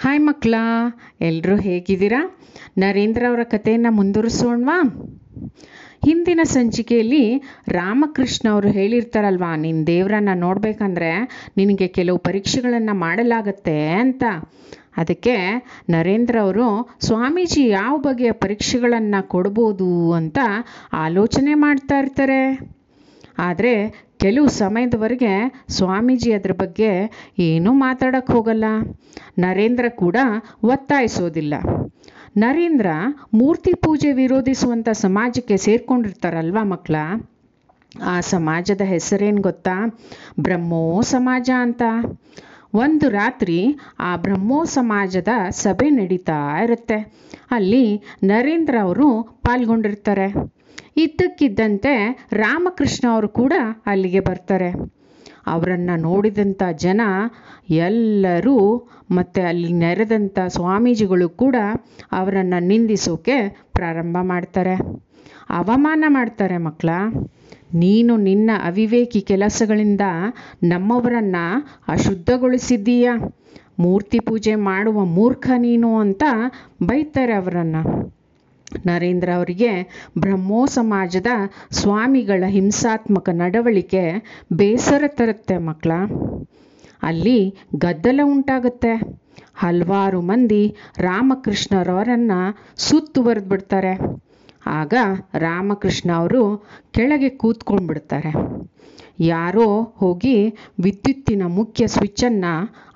Hi ಮಕ್ಕಳ. ಎಲ್ಲರೂ ಹೇಗಿದ್ದೀರಾ? ನರೇಂದ್ರ ಅವರ ಕಥೆಯನ್ನು ಮುಂದುವರಿಸೋಣವಾ? ಹಿಂದಿನ ಸಂಚಿಕೆಯಲ್ಲಿ ರಾಮಕೃಷ್ಣ ಅವರು ಹೇಳಿರ್ತಾರಲ್ವಾ ನಿನ್ನ ದೇವರನ್ನ ನೋಡಬೇಕಂದ್ರೆ ನಿನಗೆ ಕೆಲವು ಪರೀಕ್ಷೆಗಳನ್ನು ಮಾಡಲಾಗತ್ತೆ ಅಂತ. ಅದಕ್ಕೆ ನರೇಂದ್ರ ಅವರು, ಸ್ವಾಮೀಜಿ ಯಾವ ಬಗೆಯ ಪರೀಕ್ಷೆಗಳನ್ನು ಕೊಡ್ಬೋದು ಅಂತ ಆಲೋಚನೆ ಮಾಡ್ತಾ ಇರ್ತಾರೆ. ಆದರೆ ಕೆಲವು ಸಮಯದವರೆಗೆ ಸ್ವಾಮೀಜಿ ಅದ್ರ ಬಗ್ಗೆ ಏನೂ ಮಾತಾಡಕ್ಕೆ ಹೋಗಲ್ಲ. ನರೇಂದ್ರ ಕೂಡ ಒತ್ತಾಯಿಸೋದಿಲ್ಲ. ನರೇಂದ್ರ ಮೂರ್ತಿ ಪೂಜೆ ವಿರೋಧಿಸುವಂಥ ಸಮಾಜಕ್ಕೆ ಸೇರ್ಕೊಂಡಿರ್ತಾರಲ್ವ ಮಕ್ಕಳ ಆ ಸಮಾಜದ ಹೆಸರೇನು ಗೊತ್ತಾ? ಬ್ರಹ್ಮೋ ಸಮಾಜ ಅಂತ. ಒಂದು ರಾತ್ರಿ ಆ ಬ್ರಹ್ಮೋ ಸಮಾಜದ ಸಭೆ ನಡೀತಾ ಇರುತ್ತೆ. ಅಲ್ಲಿ ನರೇಂದ್ರ ಅವರು ಪಾಲ್ಗೊಂಡಿರ್ತಾರೆ. ಇದ್ದಕ್ಕಿದ್ದಂತೆ ರಾಮಕೃಷ್ಣ ಅವರು ಕೂಡ ಅಲ್ಲಿಗೆ ಬರ್ತಾರೆ. ಅವರನ್ನು ನೋಡಿದಂಥ ಜನ ಎಲ್ಲರೂ ಮತ್ತು ಅಲ್ಲಿ ನೆರೆದಂಥ ಸ್ವಾಮೀಜಿಗಳು ಕೂಡ ಅವರನ್ನು ನಿಂದಿಸೋಕೆ ಪ್ರಾರಂಭ ಮಾಡ್ತಾರೆ. ಅವಮಾನ ಮಾಡ್ತಾರೆ ಮಕ್ಕಳ. ನೀನು ನಿನ್ನ ಅವಿವೇಕಿ ಕೆಲಸಗಳಿಂದ ನಮ್ಮವರನ್ನು ಅಶುದ್ಧಗೊಳಿಸಿದ್ದೀಯಾ? ಮೂರ್ತಿ ಪೂಜೆ ಮಾಡುವ ಮೂರ್ಖ ನೀನು ಅಂತ ಬೈತಾರೆ ಅವರನ್ನು. ನರೇಂದ್ರ ಅವರಿಗೆ ಬ್ರಹ್ಮೋ ಸಮಾಜದ ಸ್ವಾಮಿಗಳ ಹಿಂಸಾತ್ಮಕ ನಡವಳಿಕೆ ಬೇಸರ ತರುತ್ತೆ ಮಕ್ಕಳ. ಅಲ್ಲಿ ಗದ್ದಲ ಉಂಟಾಗುತ್ತೆ. ಹಲವಾರು ಮಂದಿ ರಾಮಕೃಷ್ಣರವರನ್ನು ಸುತ್ತುವರೆದು ಬಿಡ್ತಾರೆ ಆಗ ರಾಮಕೃಷ್ಣ ಅವರು ಕೆಳಗೆ ಕೂತ್ಕೊಂಡ್ಬಿಡ್ತಾರೆ. ಯಾರೋ ಹೋಗಿ ವಿದ್ಯುತ್ತಿನ ಮುಖ್ಯ ಸ್ವಿಚ್ಚನ್ನು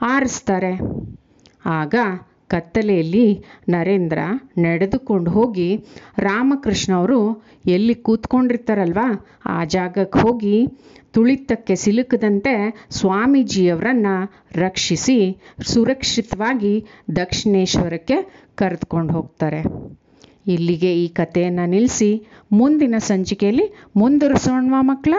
ಆರಿಸ್ತಾರೆ. ಆಗ ಕತ್ತಲೆಯಲ್ಲಿ ನರೇಂದ್ರ ನಡೆದುಕೊಂಡು ಹೋಗಿ ರಾಮಕೃಷ್ಣ ಅವರು ಎಲ್ಲಿ ಕೂತ್ಕೊಂಡಿರ್ತಾರಲ್ವಾ? ಆ ಜಾಗಕ್ಕೆ ಹೋಗಿ ತುಳಿತಕ್ಕೆ ಸಿಲುಕದಂತೆ ಸ್ವಾಮೀಜಿಯವರನ್ನು ರಕ್ಷಿಸಿ, ಸುರಕ್ಷಿತವಾಗಿ ದಕ್ಷಿಣೇಶ್ವರಕ್ಕೆ ಕರೆದುಕೊಂಡು ಹೋಗ್ತಾರೆ. ಇಲ್ಲಿಗೆ ಈ ಕಥೆಯನ್ನು ನಿಲ್ಲಿಸಿ ಮುಂದಿನ ಸಂಚಿಕೆಯಲ್ಲಿ ಮುಂದುವರಿಸೋಣ ಮಕ್ಕಳ?